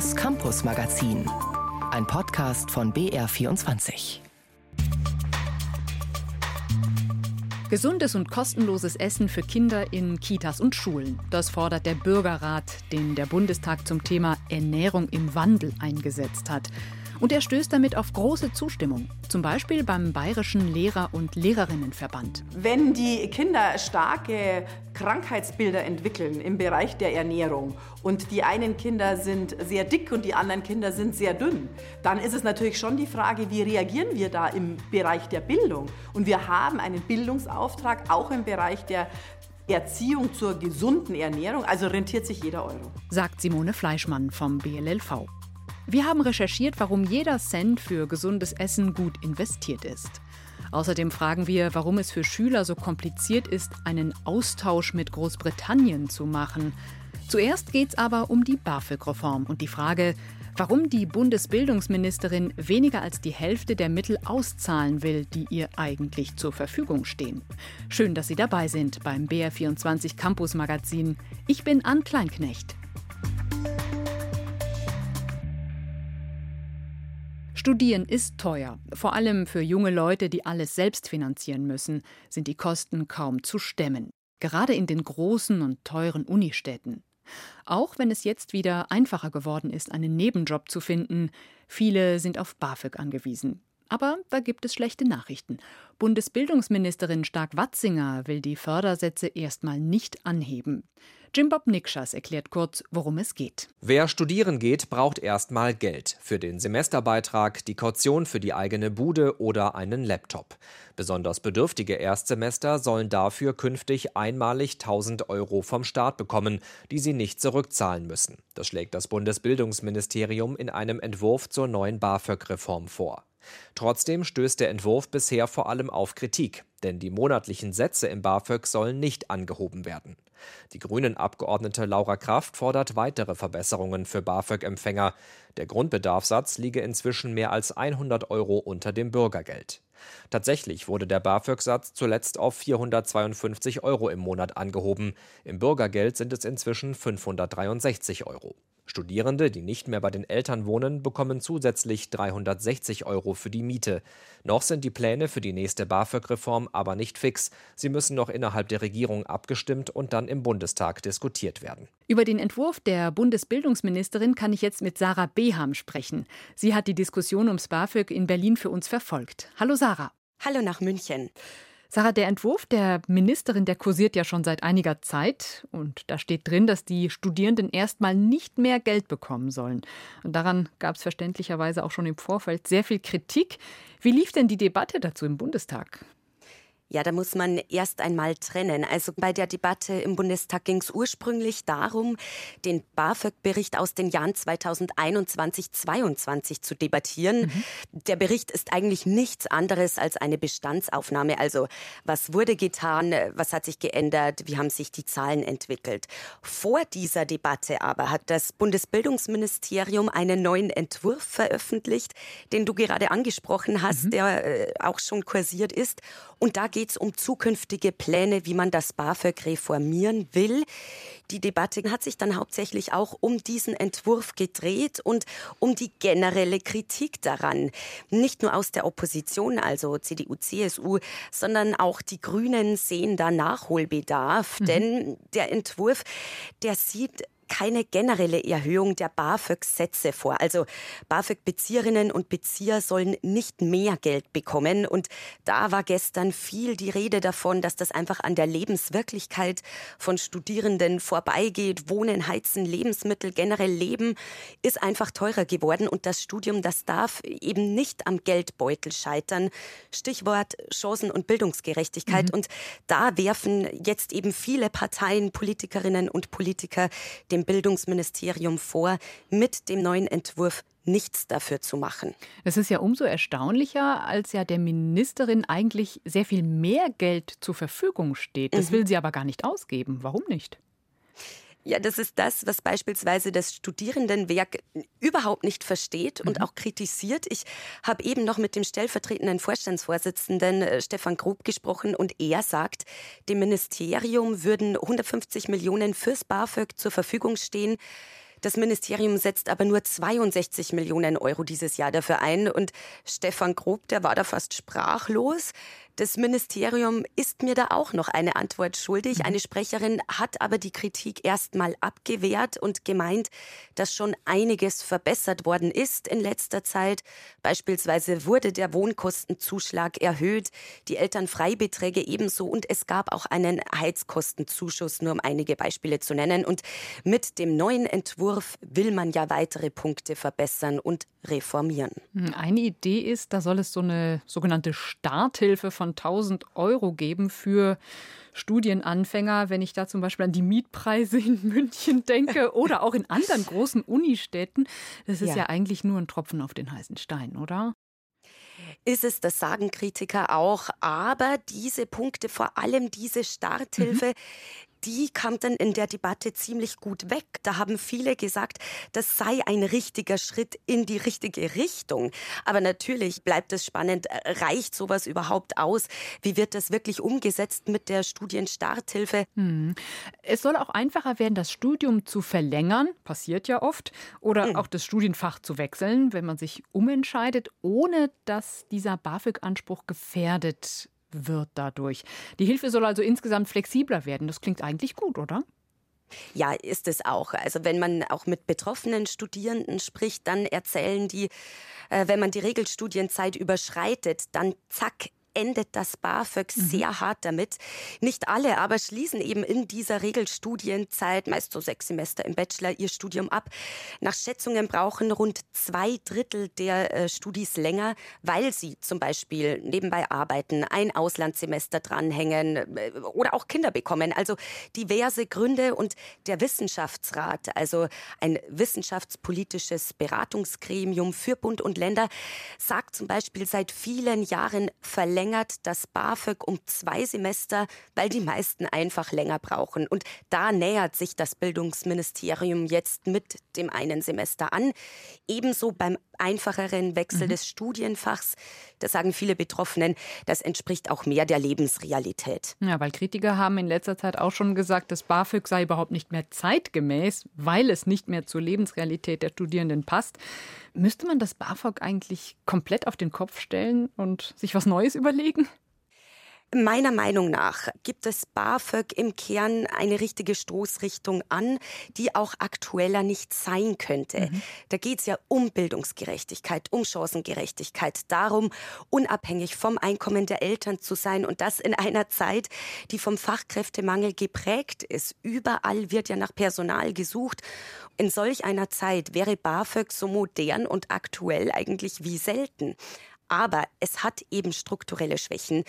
Das Campus Magazin, ein Podcast von BR24. Gesundes und kostenloses Essen für Kinder in Kitas und Schulen. Das fordert der Bürgerrat, den der Bundestag zum Thema Ernährung im Wandel eingesetzt hat. Und er stößt damit auf große Zustimmung, zum Beispiel beim Bayerischen Lehrer- und Lehrerinnenverband. Wenn die Kinder starke Krankheitsbilder entwickeln im Bereich der Ernährung und die einen Kinder sind sehr dick und die anderen Kinder sind sehr dünn, dann ist es natürlich schon die Frage, wie reagieren wir da im Bereich der Bildung? Und wir haben einen Bildungsauftrag auch im Bereich der Erziehung zur gesunden Ernährung, also rentiert sich jeder Euro. Sagt Simone Fleischmann vom BLLV. Wir haben recherchiert, warum jeder Cent für gesundes Essen gut investiert ist. Außerdem fragen wir, warum es für Schüler so kompliziert ist, einen Austausch mit Großbritannien zu machen. Zuerst geht es aber um die BAföG-Reform und die Frage, warum die Bundesbildungsministerin weniger als die Hälfte der Mittel auszahlen will, die ihr eigentlich zur Verfügung stehen. Schön, dass Sie dabei sind beim BR24 Campus Magazin. Ich bin Ann Kleinknecht. Studieren ist teuer. Vor allem für junge Leute, die alles selbst finanzieren müssen, sind die Kosten kaum zu stemmen. Gerade in den großen und teuren Unistädten. Auch wenn es jetzt wieder einfacher geworden ist, einen Nebenjob zu finden, viele sind auf BAföG angewiesen. Aber da gibt es schlechte Nachrichten. Bundesbildungsministerin Stark-Watzinger will die Fördersätze erstmal nicht anheben. Jim Bob Nikschas erklärt kurz, worum es geht. Wer studieren geht, braucht erstmal Geld. Für den Semesterbeitrag, die Kaution für die eigene Bude oder einen Laptop. Besonders bedürftige Erstsemester sollen dafür künftig einmalig 1000 Euro vom Staat bekommen, die sie nicht zurückzahlen müssen. Das schlägt das Bundesbildungsministerium in einem Entwurf zur neuen BAföG-Reform vor. Trotzdem stößt der Entwurf bisher vor allem auf Kritik, denn die monatlichen Sätze im BAföG sollen nicht angehoben werden. Die Grünen-Abgeordnete Laura Kraft fordert weitere Verbesserungen für BAföG-Empfänger. Der Grundbedarfssatz liege inzwischen mehr als 100 Euro unter dem Bürgergeld. Tatsächlich wurde der BAföG-Satz zuletzt auf 452 Euro im Monat angehoben. Im Bürgergeld sind es inzwischen 563 Euro. Studierende, die nicht mehr bei den Eltern wohnen, bekommen zusätzlich 360 Euro für die Miete. Noch sind die Pläne für die nächste BAföG-Reform aber nicht fix. Sie müssen noch innerhalb der Regierung abgestimmt und dann im Bundestag diskutiert werden. Über den Entwurf der Bundesbildungsministerin kann ich jetzt mit Sarah Beham sprechen. Sie hat die Diskussion ums BAföG in Berlin für uns verfolgt. Hallo Sarah. Hallo nach München. Sarah, der Entwurf der Ministerin, der kursiert ja schon seit einiger Zeit. Und da steht drin, dass die Studierenden erstmal nicht mehr Geld bekommen sollen. Und daran gab es verständlicherweise auch schon im Vorfeld sehr viel Kritik. Wie lief denn die Debatte dazu im Bundestag? Ja, da muss man erst einmal trennen. Also bei der Debatte im Bundestag ging es ursprünglich darum, den BAföG-Bericht aus den Jahren 2021, 2022 zu debattieren. Mhm. Der Bericht ist eigentlich nichts anderes als eine Bestandsaufnahme. Also was wurde getan, was hat sich geändert, wie haben sich die Zahlen entwickelt. Vor dieser Debatte aber hat das Bundesbildungsministerium einen neuen Entwurf veröffentlicht, den du gerade angesprochen hast, mhm. der äh, auch schon kursiert ist. Und da geht es um zukünftige Pläne, wie man das BAföG reformieren will. Die Debatte hat sich dann hauptsächlich auch um diesen Entwurf gedreht und um die generelle Kritik daran. Nicht nur aus der Opposition, also CDU, CSU, sondern auch die Grünen sehen da Nachholbedarf, mhm. denn der Entwurf, der sieht keine generelle Erhöhung der BAföG-Sätze vor. Also BAföG-Bezieherinnen und Bezieher sollen nicht mehr Geld bekommen. Und da war gestern viel die Rede davon, dass das einfach an der Lebenswirklichkeit von Studierenden vorbeigeht. Wohnen, Heizen, Lebensmittel, generell Leben ist einfach teurer geworden. Und das Studium, das darf eben nicht am Geldbeutel scheitern. Stichwort Chancen- und Bildungsgerechtigkeit. Mhm. Und da werfen jetzt eben viele Parteien, Politikerinnen und Politiker dem dem Bildungsministerium vor, mit dem neuen Entwurf nichts dafür zu machen. Es ist ja umso erstaunlicher, als ja der Ministerin eigentlich sehr viel mehr Geld zur Verfügung steht. Das mhm. will sie aber gar nicht ausgeben. Warum nicht? Ja, das ist das, was beispielsweise das Studierendenwerk überhaupt nicht versteht und mhm. auch kritisiert. Ich habe eben noch mit dem stellvertretenden Vorstandsvorsitzenden äh, Stefan Grub gesprochen und er sagt, dem Ministerium würden 150 Millionen fürs BAföG zur Verfügung stehen. Das Ministerium setzt aber nur 62 Millionen Euro dieses Jahr dafür ein. Und Stefan Grob, der war da fast sprachlos. Das Ministerium ist mir da auch noch eine Antwort schuldig. Mhm. Eine Sprecherin hat aber die Kritik erstmal abgewehrt und gemeint, dass schon einiges verbessert worden ist in letzter Zeit. Beispielsweise wurde der Wohnkostenzuschlag erhöht, die Elternfreibeträge ebenso und es gab auch einen Heizkostenzuschuss, nur um einige Beispiele zu nennen. Und mit dem neuen Entwurf will man ja weitere Punkte verbessern und reformieren. Hm, eine Idee ist, da soll es so eine sogenannte Starthilfe von 1000 Euro geben für Studienanfänger, wenn ich da zum Beispiel an die Mietpreise in München denke oder auch in anderen großen Unistädten. Das ist ja. ja eigentlich nur ein Tropfen auf den heißen Stein, oder? ist es, das sagen Kritiker auch. Aber diese Punkte, vor allem diese Starthilfe, mhm die kam dann in der Debatte ziemlich gut weg. Da haben viele gesagt, das sei ein richtiger Schritt in die richtige Richtung. Aber natürlich bleibt es spannend, reicht sowas überhaupt aus? Wie wird das wirklich umgesetzt mit der Studienstarthilfe? Hm. Es soll auch einfacher werden, das Studium zu verlängern, passiert ja oft, oder hm. auch das Studienfach zu wechseln, wenn man sich umentscheidet, ohne dass dieser BAföG-Anspruch gefährdet wird dadurch. Die Hilfe soll also insgesamt flexibler werden. Das klingt eigentlich gut, oder? Ja, ist es auch. Also wenn man auch mit betroffenen Studierenden spricht, dann erzählen die, äh, wenn man die Regelstudienzeit überschreitet, dann zack, endet das BAföG mhm. sehr hart damit. Nicht alle aber schließen eben in dieser Regelstudienzeit, meist so sechs Semester im Bachelor, ihr Studium ab. Nach Schätzungen brauchen rund zwei Drittel der äh, Studis länger, weil sie zum Beispiel nebenbei arbeiten, ein Auslandssemester dranhängen äh, oder auch Kinder bekommen. Also diverse Gründe und der Wissenschaftsrat, also ein wissenschaftspolitisches Beratungsgremium für Bund und Länder, sagt zum Beispiel seit vielen Jahren verlängert verlängert das BAföG um zwei Semester, weil die meisten einfach länger brauchen. Und da nähert sich das Bildungsministerium jetzt mit dem einen Semester an. Ebenso beim einfacheren Wechsel mhm. des Studienfachs. Das sagen viele Betroffenen. Das entspricht auch mehr der Lebensrealität. Ja, weil Kritiker haben in letzter Zeit auch schon gesagt, das BAföG sei überhaupt nicht mehr zeitgemäß, weil es nicht mehr zur Lebensrealität der Studierenden passt. Müsste man das BAföG eigentlich komplett auf den Kopf stellen und sich was Neues überlegen? Meiner Meinung nach gibt es BAföG im Kern eine richtige Stoßrichtung an, die auch aktueller nicht sein könnte. Mhm. Da geht es ja um Bildungsgerechtigkeit, um Chancengerechtigkeit, darum, unabhängig vom Einkommen der Eltern zu sein und das in einer Zeit, die vom Fachkräftemangel geprägt ist. Überall wird ja nach Personal gesucht. In solch einer Zeit wäre BAföG so modern und aktuell eigentlich wie selten. Aber es hat eben strukturelle Schwächen.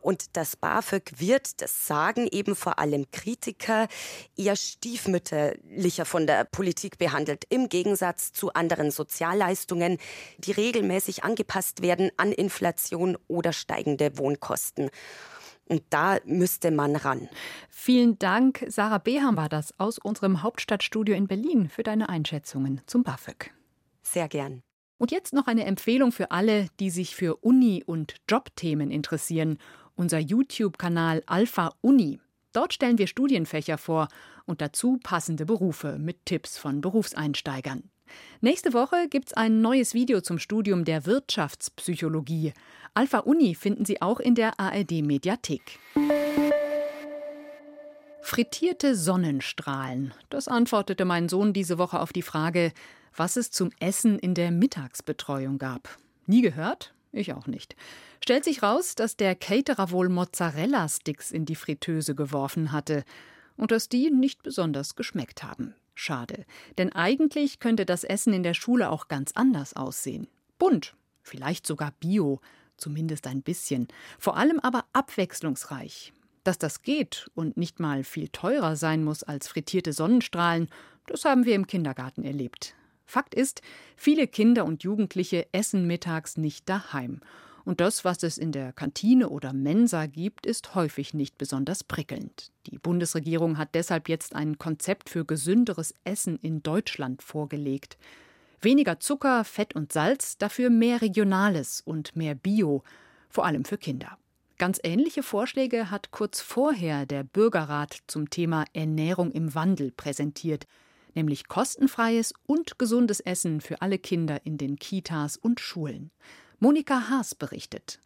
Und das BAföG wird, das sagen eben vor allem Kritiker, eher stiefmütterlicher von der Politik behandelt, im Gegensatz zu anderen Sozialleistungen, die regelmäßig angepasst werden an Inflation oder steigende Wohnkosten. Und da müsste man ran. Vielen Dank, Sarah Beham war das aus unserem Hauptstadtstudio in Berlin für deine Einschätzungen zum BAföG. Sehr gern. Und jetzt noch eine Empfehlung für alle, die sich für Uni- und Jobthemen interessieren. Unser YouTube-Kanal Alpha Uni. Dort stellen wir Studienfächer vor und dazu passende Berufe mit Tipps von Berufseinsteigern. Nächste Woche gibt's ein neues Video zum Studium der Wirtschaftspsychologie. Alpha Uni finden Sie auch in der ARD Mediathek. Frittierte Sonnenstrahlen. Das antwortete mein Sohn diese Woche auf die Frage, was es zum Essen in der Mittagsbetreuung gab. Nie gehört? Ich auch nicht. Stellt sich raus, dass der Caterer wohl Mozzarella-Sticks in die Fritteuse geworfen hatte und dass die nicht besonders geschmeckt haben. Schade, denn eigentlich könnte das Essen in der Schule auch ganz anders aussehen. Bunt, vielleicht sogar bio, zumindest ein bisschen, vor allem aber abwechslungsreich. Dass das geht und nicht mal viel teurer sein muss als frittierte Sonnenstrahlen, das haben wir im Kindergarten erlebt. Fakt ist, viele Kinder und Jugendliche essen mittags nicht daheim. Und das, was es in der Kantine oder Mensa gibt, ist häufig nicht besonders prickelnd. Die Bundesregierung hat deshalb jetzt ein Konzept für gesünderes Essen in Deutschland vorgelegt. Weniger Zucker, Fett und Salz, dafür mehr Regionales und mehr Bio, vor allem für Kinder. Ganz ähnliche Vorschläge hat kurz vorher der Bürgerrat zum Thema Ernährung im Wandel präsentiert nämlich kostenfreies und gesundes Essen für alle Kinder in den Kitas und Schulen. Monika Haas berichtet.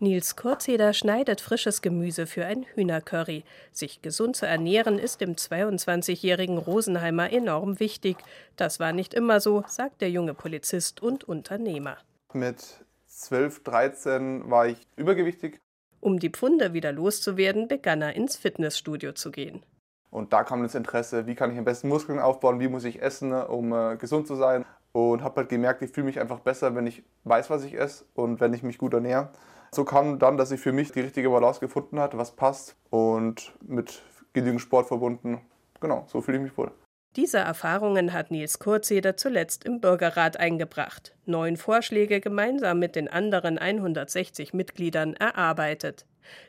Nils Kurzeder schneidet frisches Gemüse für ein Hühnercurry. Sich gesund zu ernähren ist dem 22-jährigen Rosenheimer enorm wichtig. Das war nicht immer so, sagt der junge Polizist und Unternehmer. Mit 12, 13 war ich übergewichtig. Um die Pfunde wieder loszuwerden, begann er ins Fitnessstudio zu gehen. Und da kam das Interesse, wie kann ich am besten Muskeln aufbauen, wie muss ich essen, um äh, gesund zu sein. Und habe halt gemerkt, ich fühle mich einfach besser, wenn ich weiß, was ich esse und wenn ich mich gut ernähre. So kam dann, dass ich für mich die richtige Balance gefunden hatte, was passt und mit genügend Sport verbunden. Genau, so fühle ich mich wohl. Diese Erfahrungen hat Nils Kurzeder zuletzt im Bürgerrat eingebracht, neun Vorschläge gemeinsam mit den anderen 160 Mitgliedern erarbeitet.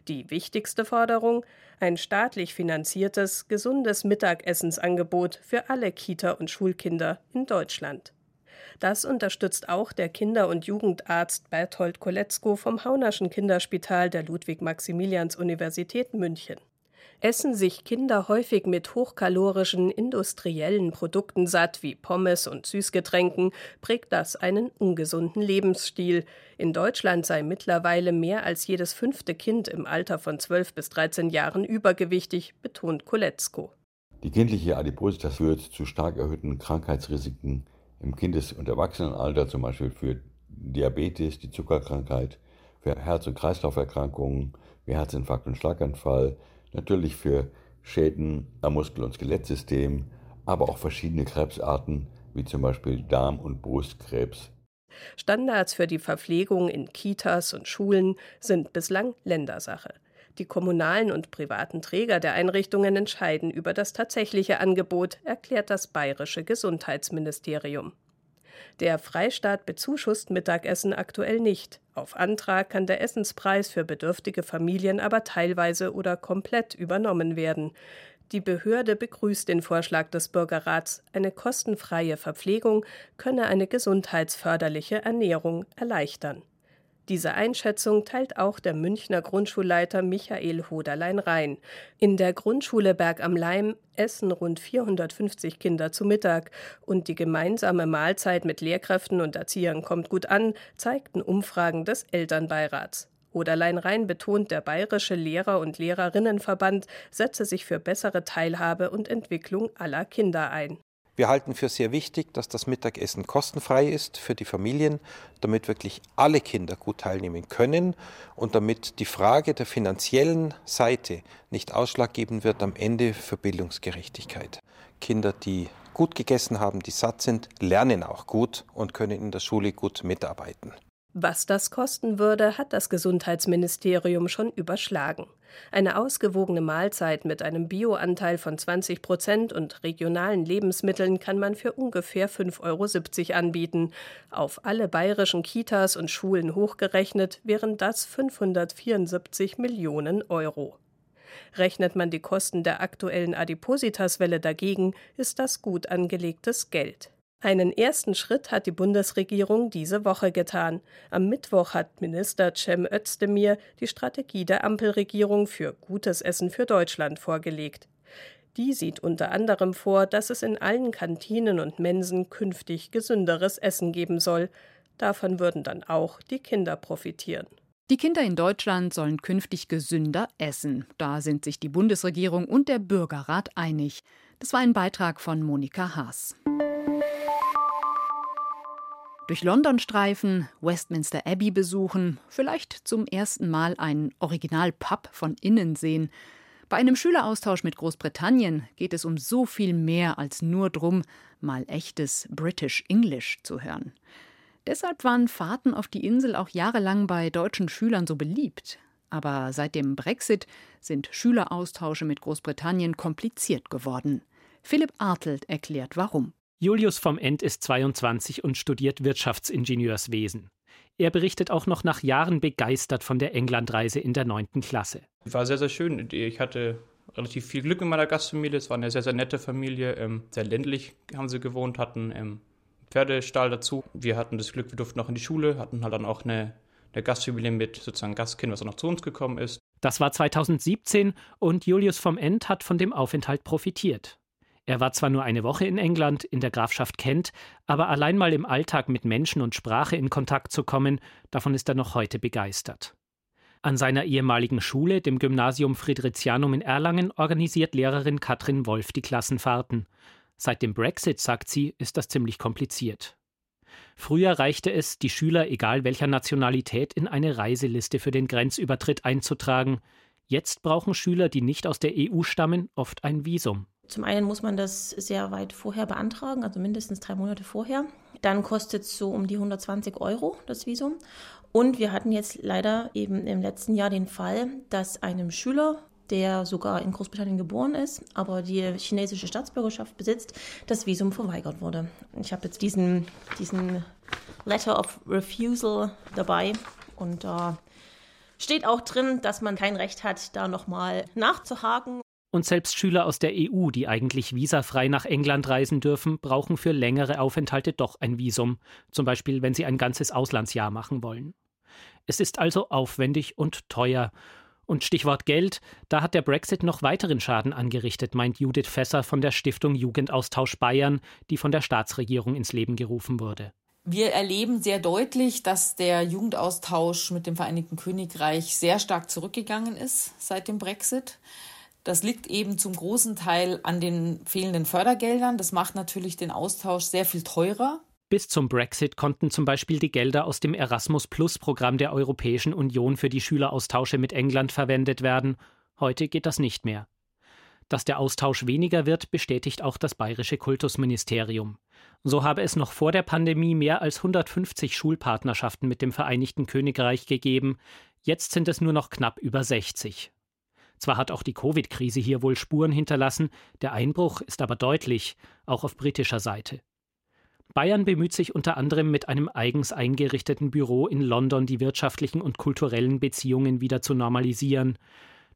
Die wichtigste Forderung ein staatlich finanziertes, gesundes Mittagessensangebot für alle Kita- und Schulkinder in Deutschland. Das unterstützt auch der Kinder- und Jugendarzt Berthold Koletzko vom Haunerschen Kinderspital der Ludwig-Maximilians-Universität München. Essen sich Kinder häufig mit hochkalorischen industriellen Produkten satt wie Pommes und Süßgetränken, prägt das einen ungesunden Lebensstil. In Deutschland sei mittlerweile mehr als jedes fünfte Kind im Alter von 12 bis 13 Jahren übergewichtig, betont Koletzko. Die kindliche Adipositas führt zu stark erhöhten Krankheitsrisiken im Kindes- und Erwachsenenalter, zum Beispiel für Diabetes, die Zuckerkrankheit, für Herz- und Kreislauferkrankungen, wie Herzinfarkt und Schlaganfall, natürlich für Schäden am Muskel- und Skelettsystem, aber auch verschiedene Krebsarten, wie zum Beispiel Darm- und Brustkrebs. Standards für die Verpflegung in Kitas und Schulen sind bislang Ländersache. Die kommunalen und privaten Träger der Einrichtungen entscheiden über das tatsächliche Angebot, erklärt das bayerische Gesundheitsministerium. Der Freistaat bezuschusst Mittagessen aktuell nicht. Auf Antrag kann der Essenspreis für bedürftige Familien aber teilweise oder komplett übernommen werden. Die Behörde begrüßt den Vorschlag des Bürgerrats, eine kostenfreie Verpflegung könne eine gesundheitsförderliche Ernährung erleichtern. Diese Einschätzung teilt auch der Münchner Grundschulleiter Michael Hoderlein-Rhein. In der Grundschule Berg am Leim essen rund 450 Kinder zu Mittag und die gemeinsame Mahlzeit mit Lehrkräften und Erziehern kommt gut an, zeigten Umfragen des Elternbeirats. Oderlein-Rhein betont, der Bayerische Lehrer- und Lehrerinnenverband setze sich für bessere Teilhabe und Entwicklung aller Kinder ein. Wir halten für sehr wichtig, dass das Mittagessen kostenfrei ist für die Familien, damit wirklich alle Kinder gut teilnehmen können und damit die Frage der finanziellen Seite nicht ausschlaggebend wird am Ende für Bildungsgerechtigkeit. Kinder, die gut gegessen haben, die satt sind, lernen auch gut und können in der Schule gut mitarbeiten. Was das kosten würde, hat das Gesundheitsministerium schon überschlagen. Eine ausgewogene Mahlzeit mit einem Bioanteil von 20 Prozent und regionalen Lebensmitteln kann man für ungefähr 5,70 Euro anbieten. Auf alle bayerischen Kitas und Schulen hochgerechnet wären das 574 Millionen Euro. Rechnet man die Kosten der aktuellen Adipositaswelle dagegen, ist das gut angelegtes Geld. Einen ersten Schritt hat die Bundesregierung diese Woche getan. Am Mittwoch hat Minister Cem Özdemir die Strategie der Ampelregierung für gutes Essen für Deutschland vorgelegt. Die sieht unter anderem vor, dass es in allen Kantinen und Mensen künftig gesünderes Essen geben soll. Davon würden dann auch die Kinder profitieren. Die Kinder in Deutschland sollen künftig gesünder essen. Da sind sich die Bundesregierung und der Bürgerrat einig. Das war ein Beitrag von Monika Haas. Durch London streifen, Westminster Abbey besuchen, vielleicht zum ersten Mal einen Original-Pub von innen sehen. Bei einem Schüleraustausch mit Großbritannien geht es um so viel mehr als nur drum, mal echtes British English zu hören. Deshalb waren Fahrten auf die Insel auch jahrelang bei deutschen Schülern so beliebt. Aber seit dem Brexit sind Schüleraustausche mit Großbritannien kompliziert geworden. Philipp Artelt erklärt warum. Julius vom End ist 22 und studiert Wirtschaftsingenieurswesen. Er berichtet auch noch nach Jahren begeistert von der Englandreise in der 9. Klasse. War sehr, sehr schön. Ich hatte relativ viel Glück in meiner Gastfamilie. Es war eine sehr, sehr nette Familie. Ähm, sehr ländlich haben sie gewohnt, hatten ähm, Pferdestall dazu. Wir hatten das Glück, wir durften noch in die Schule, hatten halt dann auch eine, eine Gastfamilie mit sozusagen Gastkind, was auch noch zu uns gekommen ist. Das war 2017 und Julius vom End hat von dem Aufenthalt profitiert. Er war zwar nur eine Woche in England, in der Grafschaft Kent, aber allein mal im Alltag mit Menschen und Sprache in Kontakt zu kommen, davon ist er noch heute begeistert. An seiner ehemaligen Schule, dem Gymnasium Fridericianum in Erlangen, organisiert Lehrerin Katrin Wolf die Klassenfahrten. Seit dem Brexit, sagt sie, ist das ziemlich kompliziert. Früher reichte es, die Schüler egal welcher Nationalität in eine Reiseliste für den Grenzübertritt einzutragen. Jetzt brauchen Schüler, die nicht aus der EU stammen, oft ein Visum. Zum einen muss man das sehr weit vorher beantragen, also mindestens drei Monate vorher. Dann kostet es so um die 120 Euro das Visum. Und wir hatten jetzt leider eben im letzten Jahr den Fall, dass einem Schüler, der sogar in Großbritannien geboren ist, aber die chinesische Staatsbürgerschaft besitzt, das Visum verweigert wurde. Ich habe jetzt diesen, diesen Letter of Refusal dabei und da steht auch drin, dass man kein Recht hat, da nochmal nachzuhaken. Und selbst Schüler aus der EU, die eigentlich visafrei nach England reisen dürfen, brauchen für längere Aufenthalte doch ein Visum, zum Beispiel wenn sie ein ganzes Auslandsjahr machen wollen. Es ist also aufwendig und teuer. Und Stichwort Geld, da hat der Brexit noch weiteren Schaden angerichtet, meint Judith Fesser von der Stiftung Jugendaustausch Bayern, die von der Staatsregierung ins Leben gerufen wurde. Wir erleben sehr deutlich, dass der Jugendaustausch mit dem Vereinigten Königreich sehr stark zurückgegangen ist seit dem Brexit. Das liegt eben zum großen Teil an den fehlenden Fördergeldern. Das macht natürlich den Austausch sehr viel teurer. Bis zum Brexit konnten zum Beispiel die Gelder aus dem Erasmus Plus-Programm der Europäischen Union für die Schüleraustausche mit England verwendet werden. Heute geht das nicht mehr. Dass der Austausch weniger wird, bestätigt auch das bayerische Kultusministerium. So habe es noch vor der Pandemie mehr als 150 Schulpartnerschaften mit dem Vereinigten Königreich gegeben, jetzt sind es nur noch knapp über 60. Zwar hat auch die Covid-Krise hier wohl Spuren hinterlassen, der Einbruch ist aber deutlich, auch auf britischer Seite. Bayern bemüht sich unter anderem mit einem eigens eingerichteten Büro in London die wirtschaftlichen und kulturellen Beziehungen wieder zu normalisieren.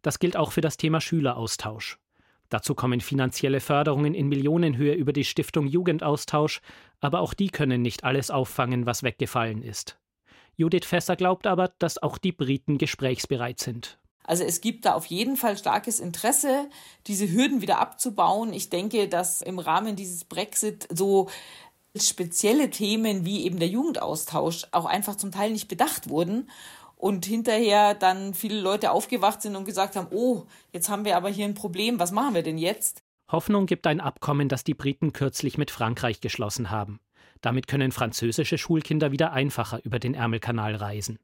Das gilt auch für das Thema Schüleraustausch. Dazu kommen finanzielle Förderungen in Millionenhöhe über die Stiftung Jugendaustausch, aber auch die können nicht alles auffangen, was weggefallen ist. Judith Fesser glaubt aber, dass auch die Briten gesprächsbereit sind. Also es gibt da auf jeden Fall starkes Interesse, diese Hürden wieder abzubauen. Ich denke, dass im Rahmen dieses Brexit so spezielle Themen wie eben der Jugendaustausch auch einfach zum Teil nicht bedacht wurden und hinterher dann viele Leute aufgewacht sind und gesagt haben, oh, jetzt haben wir aber hier ein Problem, was machen wir denn jetzt? Hoffnung gibt ein Abkommen, das die Briten kürzlich mit Frankreich geschlossen haben. Damit können französische Schulkinder wieder einfacher über den Ärmelkanal reisen.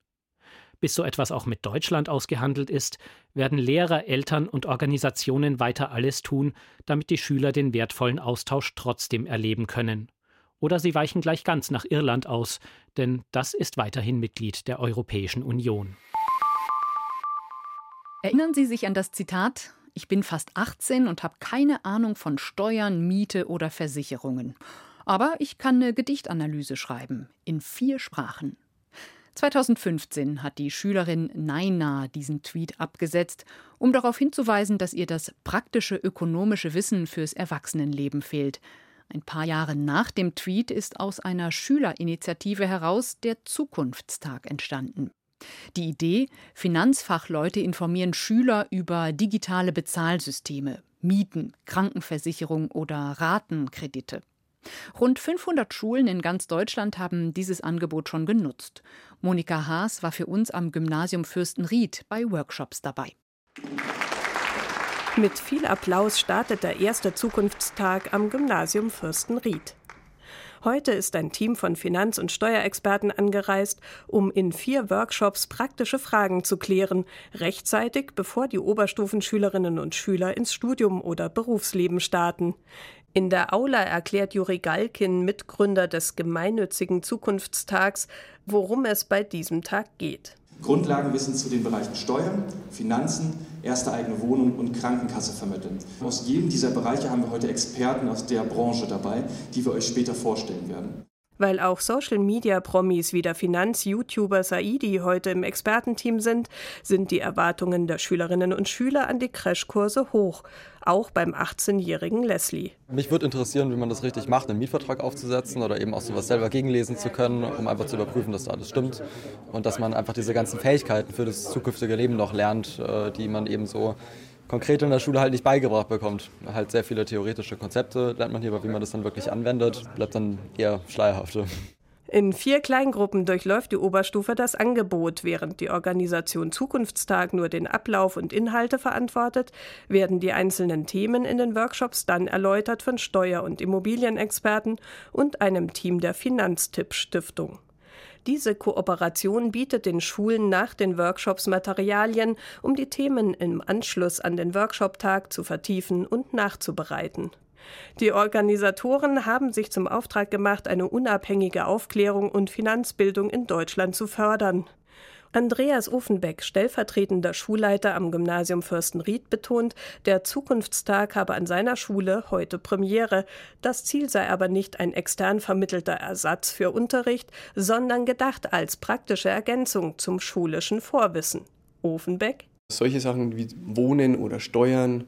Bis so etwas auch mit Deutschland ausgehandelt ist, werden Lehrer, Eltern und Organisationen weiter alles tun, damit die Schüler den wertvollen Austausch trotzdem erleben können. Oder sie weichen gleich ganz nach Irland aus, denn das ist weiterhin Mitglied der Europäischen Union. Erinnern Sie sich an das Zitat Ich bin fast 18 und habe keine Ahnung von Steuern, Miete oder Versicherungen. Aber ich kann eine Gedichtanalyse schreiben, in vier Sprachen. 2015 hat die Schülerin Naina diesen Tweet abgesetzt, um darauf hinzuweisen, dass ihr das praktische ökonomische Wissen fürs Erwachsenenleben fehlt. Ein paar Jahre nach dem Tweet ist aus einer Schülerinitiative heraus der Zukunftstag entstanden. Die Idee, Finanzfachleute informieren Schüler über digitale Bezahlsysteme, Mieten, Krankenversicherung oder Ratenkredite. Rund 500 Schulen in ganz Deutschland haben dieses Angebot schon genutzt. Monika Haas war für uns am Gymnasium Fürstenried bei Workshops dabei. Mit viel Applaus startet der erste Zukunftstag am Gymnasium Fürstenried. Heute ist ein Team von Finanz- und Steuerexperten angereist, um in vier Workshops praktische Fragen zu klären, rechtzeitig bevor die Oberstufenschülerinnen und Schüler ins Studium oder Berufsleben starten. In der Aula erklärt Juri Galkin, Mitgründer des gemeinnützigen Zukunftstags, worum es bei diesem Tag geht. Grundlagenwissen zu den Bereichen Steuern, Finanzen, erste eigene Wohnung und Krankenkasse vermitteln. Aus jedem dieser Bereiche haben wir heute Experten aus der Branche dabei, die wir euch später vorstellen werden. Weil auch Social-Media-Promis wie der Finanz-YouTuber Saidi heute im Expertenteam sind, sind die Erwartungen der Schülerinnen und Schüler an die Crashkurse hoch, auch beim 18-jährigen Leslie. Mich würde interessieren, wie man das richtig macht, einen Mietvertrag aufzusetzen oder eben auch sowas selber gegenlesen zu können, um einfach zu überprüfen, dass da alles stimmt und dass man einfach diese ganzen Fähigkeiten für das zukünftige Leben noch lernt, äh, die man eben so konkret in der Schule halt nicht beigebracht bekommt. Halt sehr viele theoretische Konzepte lernt man hier, aber wie man das dann wirklich anwendet, bleibt dann eher schleierhafte. In vier Kleingruppen durchläuft die Oberstufe das Angebot. Während die Organisation Zukunftstag nur den Ablauf und Inhalte verantwortet, werden die einzelnen Themen in den Workshops dann erläutert von Steuer- und Immobilienexperten und einem Team der Finanztipp-Stiftung. Diese Kooperation bietet den Schulen nach den Workshops Materialien, um die Themen im Anschluss an den Workshoptag zu vertiefen und nachzubereiten. Die Organisatoren haben sich zum Auftrag gemacht, eine unabhängige Aufklärung und Finanzbildung in Deutschland zu fördern. Andreas Ofenbeck, stellvertretender Schulleiter am Gymnasium Fürstenried, betont, der Zukunftstag habe an seiner Schule heute Premiere. Das Ziel sei aber nicht ein extern vermittelter Ersatz für Unterricht, sondern gedacht als praktische Ergänzung zum schulischen Vorwissen. Ofenbeck. Solche Sachen wie Wohnen oder Steuern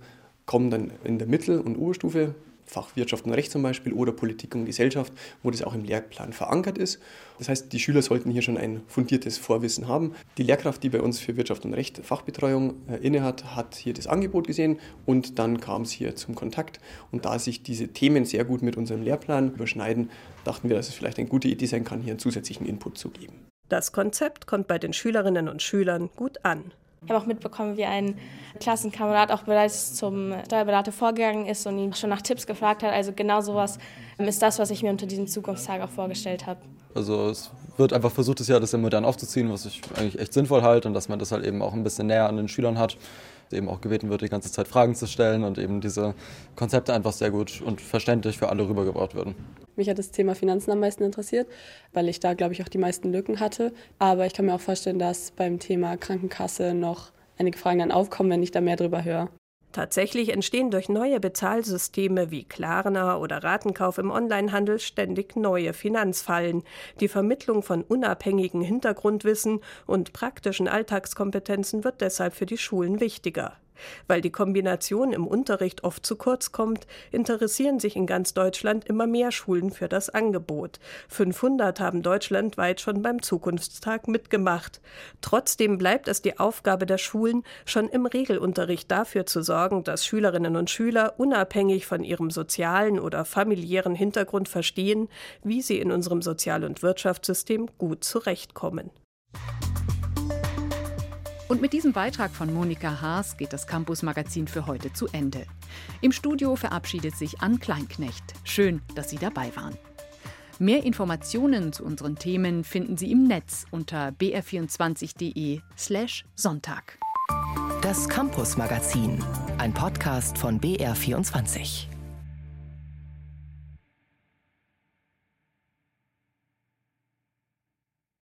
kommen dann in der Mittel- und Oberstufe Fach Wirtschaft und Recht zum Beispiel oder Politik und Gesellschaft, wo das auch im Lehrplan verankert ist. Das heißt, die Schüler sollten hier schon ein fundiertes Vorwissen haben. Die Lehrkraft, die bei uns für Wirtschaft und Recht Fachbetreuung äh, innehat, hat hier das Angebot gesehen und dann kam es hier zum Kontakt. Und da sich diese Themen sehr gut mit unserem Lehrplan überschneiden, dachten wir, dass es vielleicht eine gute Idee sein kann, hier einen zusätzlichen Input zu geben. Das Konzept kommt bei den Schülerinnen und Schülern gut an. Ich habe auch mitbekommen, wie ein Klassenkamerad auch bereits zum Steuerberater vorgegangen ist und ihn schon nach Tipps gefragt hat. Also genau sowas ist das, was ich mir unter diesem Zukunftstag auch vorgestellt habe. Also es wird einfach versucht, das Jahr das ja modern aufzuziehen, was ich eigentlich echt sinnvoll halte und dass man das halt eben auch ein bisschen näher an den Schülern hat. Eben auch gebeten wird, die ganze Zeit Fragen zu stellen und eben diese Konzepte einfach sehr gut und verständlich für alle rübergebracht werden. Mich hat das Thema Finanzen am meisten interessiert, weil ich da, glaube ich, auch die meisten Lücken hatte. Aber ich kann mir auch vorstellen, dass beim Thema Krankenkasse noch einige Fragen dann aufkommen, wenn ich da mehr drüber höre. Tatsächlich entstehen durch neue Bezahlsysteme wie Klarna oder Ratenkauf im Onlinehandel ständig neue Finanzfallen. Die Vermittlung von unabhängigen Hintergrundwissen und praktischen Alltagskompetenzen wird deshalb für die Schulen wichtiger. Weil die Kombination im Unterricht oft zu kurz kommt, interessieren sich in ganz Deutschland immer mehr Schulen für das Angebot. 500 haben deutschlandweit schon beim Zukunftstag mitgemacht. Trotzdem bleibt es die Aufgabe der Schulen, schon im Regelunterricht dafür zu sorgen, dass Schülerinnen und Schüler unabhängig von ihrem sozialen oder familiären Hintergrund verstehen, wie sie in unserem Sozial- und Wirtschaftssystem gut zurechtkommen. Und mit diesem Beitrag von Monika Haas geht das Campus Magazin für heute zu Ende. Im Studio verabschiedet sich Ann Kleinknecht. Schön, dass Sie dabei waren. Mehr Informationen zu unseren Themen finden Sie im Netz unter br24.de/slash Sonntag. Das Campus Magazin, ein Podcast von BR24.